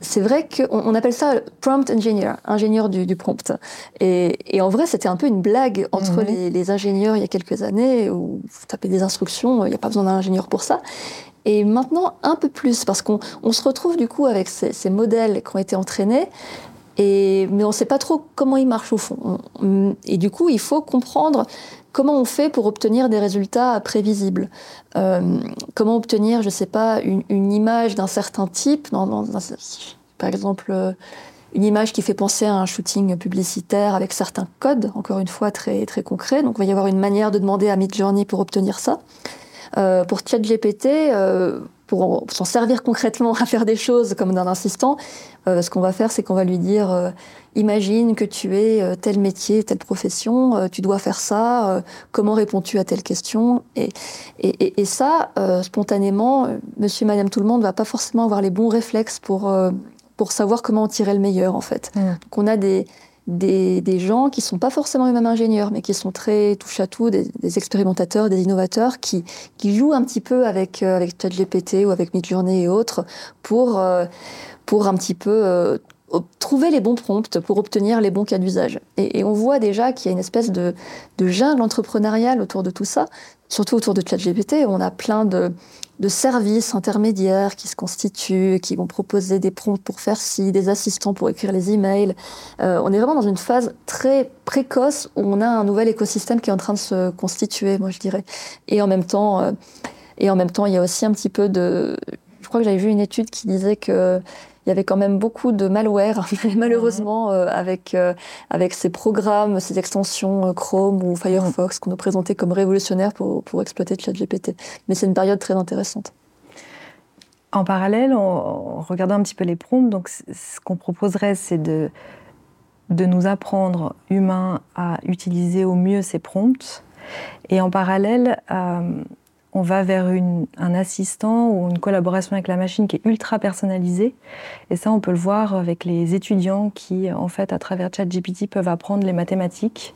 B: c'est vrai qu'on appelle ça prompt engineer, ingénieur du, prompt. Et, en vrai, c'était un peu une blague entre mhm. les, ingénieurs il y a quelques années, où vous tapez des instructions, il n'y a pas besoin d'un ingénieur pour ça. Et maintenant, un peu plus, parce qu'on se retrouve du coup avec ces, modèles qui ont été entraînés, mais on ne sait pas trop comment ils marchent au fond. Et du coup, il faut comprendre comment on fait pour obtenir des résultats prévisibles euh, Comment obtenir, je ne sais pas, une, image d'un certain type, par exemple euh, une image qui fait penser à un shooting publicitaire avec certains codes, encore une fois très, très concrets. Donc il va y avoir une manière de demander à Midjourney pour obtenir ça. Euh, pour ChatGPT, euh, pour s'en servir concrètement [LAUGHS] à faire des choses comme d'un assistant, euh, ce qu'on va faire, c'est qu'on va lui dire euh, imagine que tu es tel métier, telle profession, tu dois faire ça, comment réponds-tu à telle question? Et, et, et, ça, spontanément, monsieur, madame, tout le monde ne va pas forcément avoir les bons réflexes pour, pour savoir comment en tirer le meilleur, en fait. Mmh. Donc on a des, des, des, gens qui sont pas forcément les mêmes ingénieurs, mais qui sont très touche à tout, des, des, expérimentateurs, des innovateurs, qui, qui jouent un petit peu avec, avec ChatGPT ou avec Midjourney et autres pour pour un petit peu euh, trouver les bons prompts pour obtenir les bons cas d'usage. Et, on voit déjà qu'il y a une espèce de, de, jungle entrepreneuriale autour de tout ça, surtout autour de ChatGPT. On a plein de, de, services intermédiaires qui se constituent, qui vont proposer des prompts pour faire ci, des assistants pour écrire les emails. Euh, on est vraiment dans une phase très précoce où on a un nouvel écosystème qui est en train de se constituer, moi je dirais. Et en même temps, euh, et en même temps, il y a aussi un petit peu de. Je crois que j'avais vu une étude qui disait que il y avait quand même beaucoup de malware, [LAUGHS] malheureusement, euh, avec, euh, avec ces programmes, ces extensions euh, Chrome ou Firefox qu'on nous présentait comme révolutionnaires pour, pour exploiter ChatGPT. Mais c'est une période très intéressante.
A: En parallèle, en regardant un petit peu les prompts, donc ce qu'on proposerait, c'est de, de nous apprendre, humains, à utiliser au mieux ces prompts. Et en parallèle, on va vers un assistant ou une collaboration avec la machine qui est ultra personnalisée. Et ça, on peut le voir avec les étudiants qui, en fait, à travers ChatGPT, peuvent apprendre les mathématiques.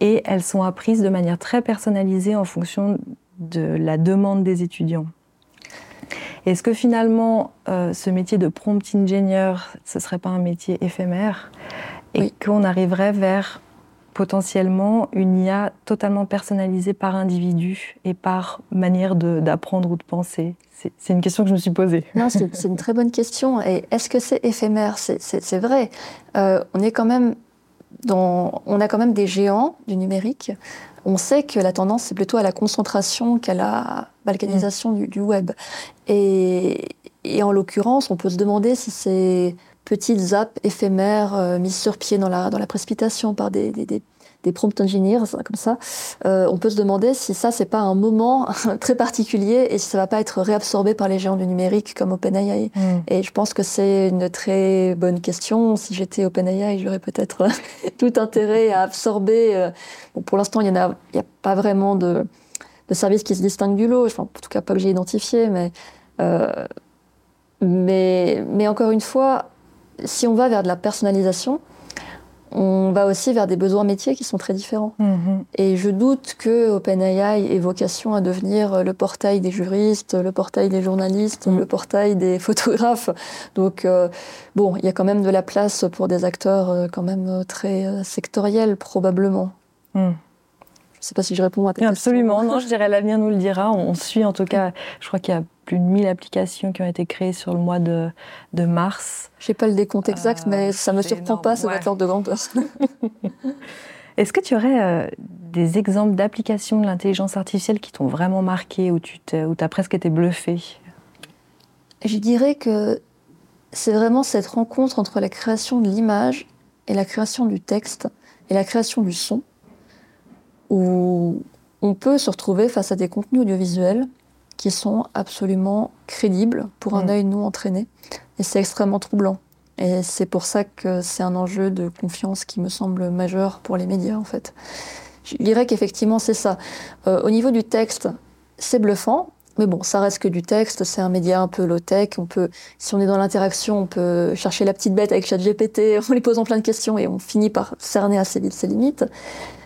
A: Et elles sont apprises de manière très personnalisée en fonction de la demande des étudiants. Est-ce que finalement, euh, ce métier de prompt engineer, ce ne serait pas un métier éphémère? Et qu'on arriverait vers potentiellement une IA totalement personnalisée par individu et par manière d'apprendre ou de penser C'est une question que je me suis posée.
B: Non, c'est une très bonne question. Et est-ce que c'est éphémère? C'est vrai. Euh, on est quand même dans, on a quand même des géants du numérique. On sait que la tendance c'est plutôt à la concentration qu'à la balkanisation du, web. Et, et en l'occurrence, on peut se demander si c'est petites apps éphémères euh, mises sur pied dans la, dans la précipitation par des, des, des, des prompt engineers, comme ça, euh, on peut se demander si ça, c'est pas un moment [LAUGHS] très particulier et si ça va pas être réabsorbé par les géants du numérique comme OpenAI. Mm. Et je pense que c'est une très bonne question. Si j'étais OpenAI, j'aurais peut-être [LAUGHS] tout intérêt à absorber. Euh, bon, pour l'instant, il n'y a, a pas vraiment de, de service qui se distingue du lot. Enfin, en tout cas, pas que j'ai identifié, mais, euh, mais, mais encore une fois, si on va vers de la personnalisation, on va aussi vers des besoins métiers qui sont très différents. Mhm. Et je doute que OpenAI ait vocation à devenir le portail des juristes, le portail des journalistes, mhm. le portail des [LAUGHS] photographes. Donc, euh, bon, il y a quand même de la place pour des acteurs euh, quand même euh, très sectoriels, probablement. Mhm. Je ne sais pas si je réponds à ta
A: question. Absolument, non, je dirais l'avenir nous le dira. On suit en tout cas, je crois qu'il y a plus de 1000 applications qui ont été créées sur le mois de, de mars.
B: Je n'ai pas le décompte exact, mais ça ne me surprend pas, ce ouais. de [LAUGHS] grandeur.
A: Est-ce que tu aurais euh, des exemples d'applications de l'intelligence artificielle qui t'ont vraiment marqué, ou tu as presque été bluffé?
B: Je dirais que c'est vraiment cette rencontre entre la création de l'image et la création du texte et la création du son où on peut se retrouver face à des contenus audiovisuels qui sont absolument crédibles pour un mm. œil nous entraîné. Et c'est extrêmement troublant. Et c'est pour ça que c'est un enjeu de confiance qui me semble majeur pour les médias, en fait. Je dirais qu'effectivement, c'est ça. Euh, au niveau du texte, c'est bluffant. Mais bon, ça reste que du texte, c'est un média un peu low-tech. On peut, si on est dans l'interaction, on peut chercher la petite bête avec ChatGPT [LAUGHS] en lui posant plein de questions et on finit par cerner assez vite ses limites.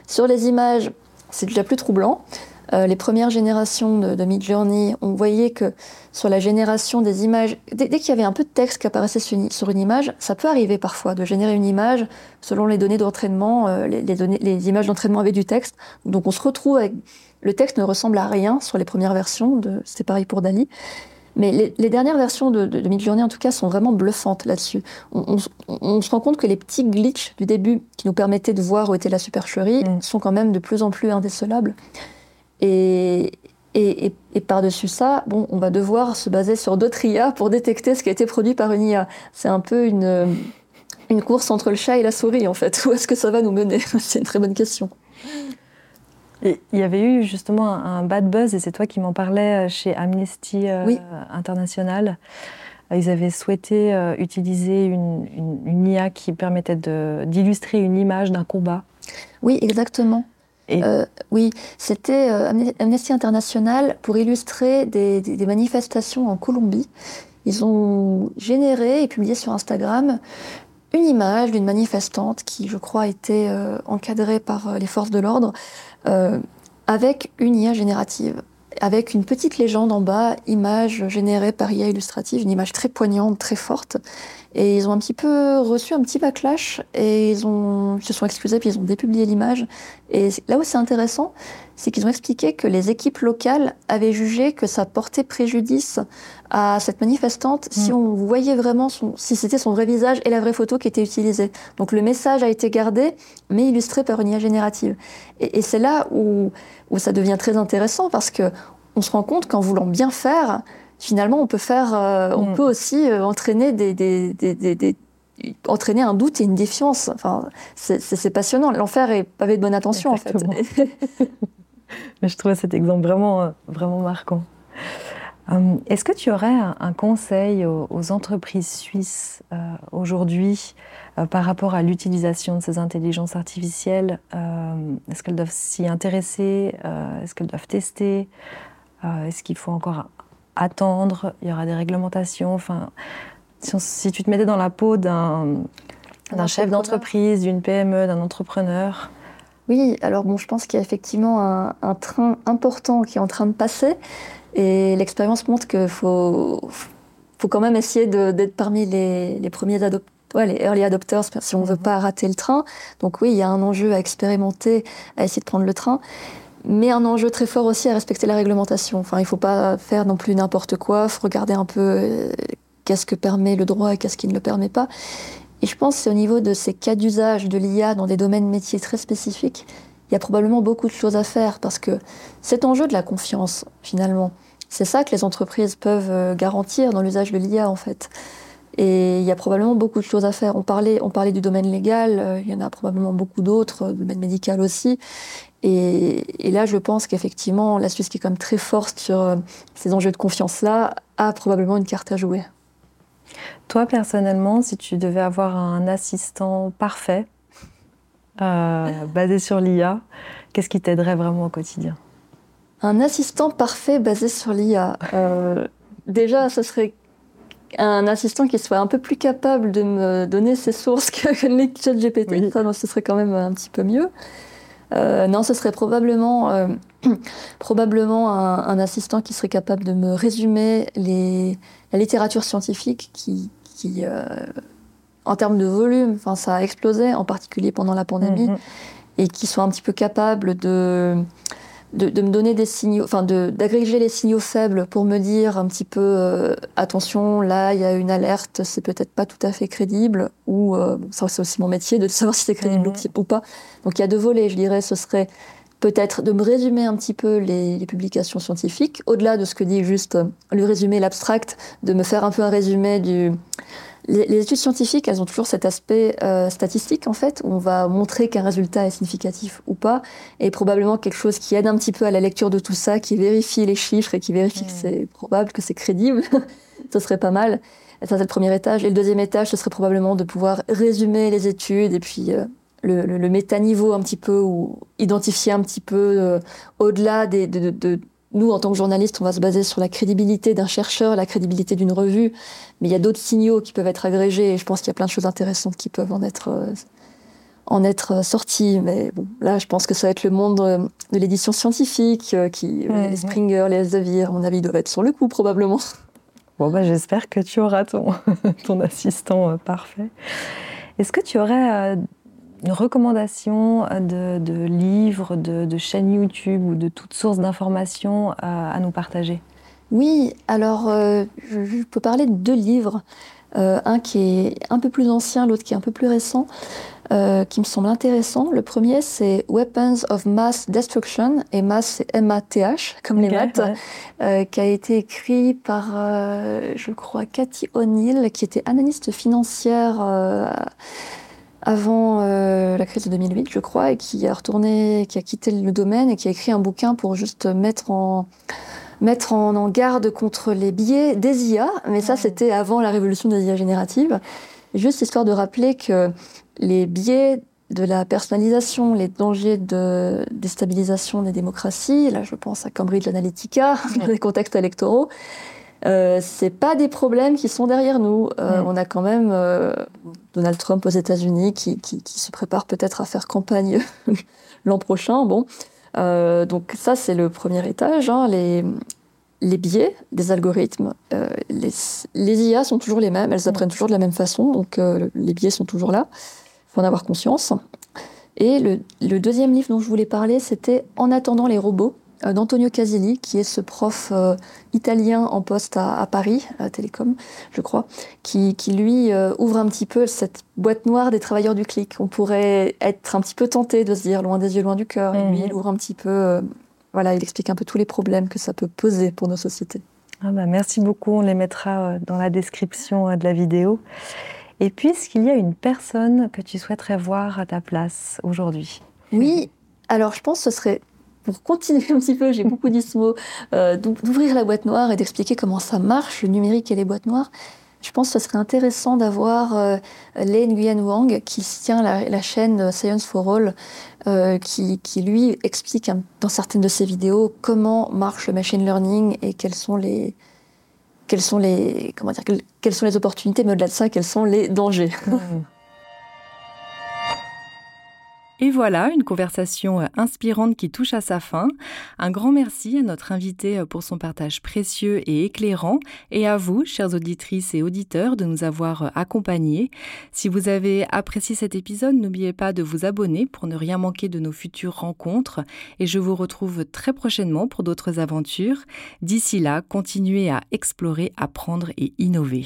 B: Sur les images, c'est déjà plus troublant. Euh, les premières générations de, de Midjourney, on voyait que sur la génération des images, dès, qu'il y avait un peu de texte qui apparaissait sur une, image, ça peut arriver parfois de générer une image selon les données d'entraînement. Euh, les, images d'entraînement avaient du texte, donc on se retrouve avec le texte ne ressemble à rien sur les premières versions. C'était pareil pour Dali. Mais les, dernières versions de, de, Midjourney, en tout cas, sont vraiment bluffantes là-dessus. On, se rend compte que les petits glitches du début qui nous permettaient de voir où était la supercherie mm. sont quand même de plus en plus indécelables. Et, et, par-dessus ça, bon, on va devoir se baser sur d'autres IA pour détecter ce qui a été produit par une IA. C'est un peu une, une course entre le chat et la souris, en fait. [LAUGHS] Où est-ce que ça va nous mener? [LAUGHS] C'est une très bonne question.
A: Il y avait eu justement un bad buzz, et c'est toi qui m'en parlais euh, chez Amnesty euh, International. Ils avaient souhaité euh, utiliser une, une, IA qui permettait d'illustrer une image d'un combat.
B: Oui, exactement. Euh, oui, c'était euh, Amnesty International pour illustrer des, manifestations en Colombie. Ils ont généré et publié sur Instagram une image d'une manifestante qui, je crois, était euh, encadrée par les forces de l'ordre avec une IA générative avec une petite légende en bas, image générée par IA illustrative, une image très poignante, très forte. Et ils ont un petit peu reçu un petit backlash et ils, ont, se sont excusés puis ils ont dépublié l'image. Et là où c'est intéressant, c'est qu'ils ont expliqué que les équipes locales avaient jugé que ça portait préjudice à cette manifestante si mm. on voyait vraiment son, si c'était son vrai visage et la vraie photo qui était utilisée. Donc le message a été gardé, mais illustré par une IA générative. Et, et c'est là où, où ça devient très intéressant parce que on se rend compte qu'en voulant bien faire, finalement, on peut faire, euh, on mm. peut aussi euh, entraîner des, des, des, entraîner un doute et une défiance. Enfin, c'est passionnant. L'enfer est pavé de bonne attention, en fait. [LAUGHS]
A: Mais je trouve cet exemple vraiment, euh, vraiment marquant. Est-ce que tu aurais un, conseil aux, entreprises suisses aujourd'hui par rapport à l'utilisation de ces intelligences artificielles Est-ce qu'elles doivent s'y intéresser Est-ce qu'elles doivent tester Est-ce qu'il faut encore attendre, il y aura des réglementations. Enfin, si, tu te mettais dans la peau d'un chef d'entreprise, d'une PME, d'un entrepreneur?
B: Oui, alors bon, je pense qu'il y a effectivement un, train important qui est en train de passer. Et l'expérience montre qu'il faut, faut quand même essayer d'être parmi les, premiers adopteurs. les early adopters, si on ne veut mhm. pas rater le train. Donc oui, il y a un enjeu à expérimenter, à essayer de prendre le train mais un enjeu très fort aussi à respecter la réglementation. Enfin, il ne faut pas faire non plus n'importe quoi, faut regarder un peu euh, qu'est-ce que permet le droit et qu'est-ce qui ne le permet pas. Et je pense que c'est au niveau de ces cas d'usage de l'IA dans des domaines métiers très spécifiques, il y a probablement beaucoup de choses à faire parce que cet enjeu de la confiance, finalement, c'est ça que les entreprises peuvent euh, garantir dans l'usage de l'IA, en fait. Et il y a probablement beaucoup de choses à faire. On parlait, on parlait du domaine légal, euh, il y en a probablement beaucoup d'autres, du domaine médical aussi. Et, là, je pense qu'effectivement, la Suisse, qui est quand même très forte sur euh, ces enjeux de confiance-là, a probablement une carte à jouer.
A: Toi, personnellement, si tu devais avoir un assistant parfait, euh, [LAUGHS] basé sur l'IA, qu'est-ce qui t'aiderait vraiment au quotidien?
B: Un assistant parfait basé sur l'IA. Euh, déjà, ce serait un assistant qui soit un peu plus capable de me donner ses sources que, le chat GPT. Oui. Ça, ce serait quand même un petit peu mieux. Euh, non, ce serait probablement, euh, [CLEARS THROAT] probablement un, assistant qui serait capable de me résumer les, la littérature scientifique qui, qui euh, en termes de volume, ça a explosé, en particulier pendant la pandémie, mm-hmm. et qui soit un petit peu capable de de, me donner des signaux, enfin d'agréger les signaux faibles pour me dire un petit peu euh, attention, là il y a une alerte, c'est peut-être pas tout à fait crédible, ou euh, ça c'est aussi mon métier de [LAUGHS] savoir si c'est crédible ou pas. Donc il y a deux volets, je dirais, ce serait peut-être de me résumer un petit peu les, les publications scientifiques, au-delà de ce que dit juste le résumé, l'abstract, de me faire un peu un résumé du les, études scientifiques, elles ont toujours cet aspect euh, statistique, en fait, où on va montrer qu'un résultat est significatif ou pas, et probablement quelque chose qui aide un petit peu à la lecture de tout ça, qui vérifie les chiffres et qui vérifie que c'est probable, que c'est crédible. [LAUGHS] Ce serait pas mal. Ça, c'est le premier étage. Et le deuxième étage, ce serait probablement de pouvoir résumer les études et puis euh, le, le, métaniveau un petit peu ou identifier un petit peu euh, au-delà des, de, de, nous, en tant que journalistes, on va se baser sur la crédibilité d'un chercheur, la crédibilité d'une revue, mais il y a d'autres signaux qui peuvent être agrégés et je pense qu'il y a plein de choses intéressantes qui peuvent en être en être euh, sorti. Mais bon, là, je pense que ça va être le monde euh, de l'édition scientifique, euh, qui, les Springer, les Elsevier, à mon avis, doivent être sur le coup, probablement.
A: Bon, bah, j'espère que tu auras ton, [LAUGHS] ton assistant parfait. Est-ce que tu aurais une recommandation de, de livres, de, de, chaînes YouTube ou de toutes sources d'informations à, nous partager?
B: Oui, alors je, je, peux parler de deux livres. un qui est un peu plus ancien, l'autre qui est un peu plus récent. Euh, qui me semble intéressant. Le premier, c'est Weapons of Mass Destruction, et mass, c'est M-A-T-H, comme les maths, euh, qui a été écrit par, euh, je crois, Cathy O'Neill, qui était analyste financière avant la crise de 2008, je crois, et qui a retourné, qui a quitté le domaine et qui a écrit un bouquin pour juste mettre en mettre en, en garde contre les biais des IA, mais ça c'était avant la révolution des IA génératives. Juste histoire de rappeler que les biais de la personnalisation, les dangers de déstabilisation des démocraties, là je pense à Cambridge Analytica, [LAUGHS] dans les contextes électoraux, euh, c'est pas des problèmes qui sont derrière nous. Euh, on a quand même euh, Donald Trump aux États-Unis qui, qui, qui, se prépare peut-être à faire campagne [LAUGHS] l'an prochain. Bon, euh, donc ça c'est le premier étage. Hein, les, les biais des algorithmes, les, les, IA sont toujours les mêmes, elles apprennent toujours de la même façon, donc les biais sont toujours là faut en avoir conscience. Et le, deuxième livre dont je voulais parler, c'était En attendant les robots d'Antonio Casilli, qui est ce prof euh, italien en poste à, Paris, à Télécom, je crois, qui, lui euh, ouvre un petit peu cette boîte noire des travailleurs du clic. On pourrait être un petit peu tenté de se dire loin des yeux, loin du cœur. Et lui, mhm. il ouvre un petit peu, voilà, il explique un peu tous les problèmes que ça peut poser pour nos sociétés.
A: Ah bah merci beaucoup, on les mettra dans la description de la vidéo. Et puis, est-ce qu'il y a une personne que tu souhaiterais voir à ta place aujourd'hui
B: Oui, alors je pense que ce serait, pour continuer un petit peu, j'ai beaucoup dit ce mot, euh, d'ouvrir la boîte noire et d'expliquer comment ça marche, le numérique et les boîtes noires. Je pense que ce serait intéressant d'avoir euh, Lei Nguyen Wang, qui tient la, chaîne Science for All, euh, qui, qui, lui explique dans certaines de ses vidéos comment marche le machine learning et quels sont les, quelles sont les, comment dire, quelles sont les opportunités, mais au-delà de ça, quels sont les dangers. [LAUGHS]
A: Et voilà, une conversation euh, inspirante qui touche à sa fin. Un grand merci à notre invité euh, pour son partage précieux et éclairant, et à vous, chères auditrices et auditeurs, de nous avoir euh, accompagnés. Si vous avez apprécié cet épisode, n'oubliez pas de vous abonner pour ne rien manquer de nos futures rencontres, et je vous retrouve très prochainement pour d'autres aventures. D'ici là, continuez à explorer, apprendre et innover.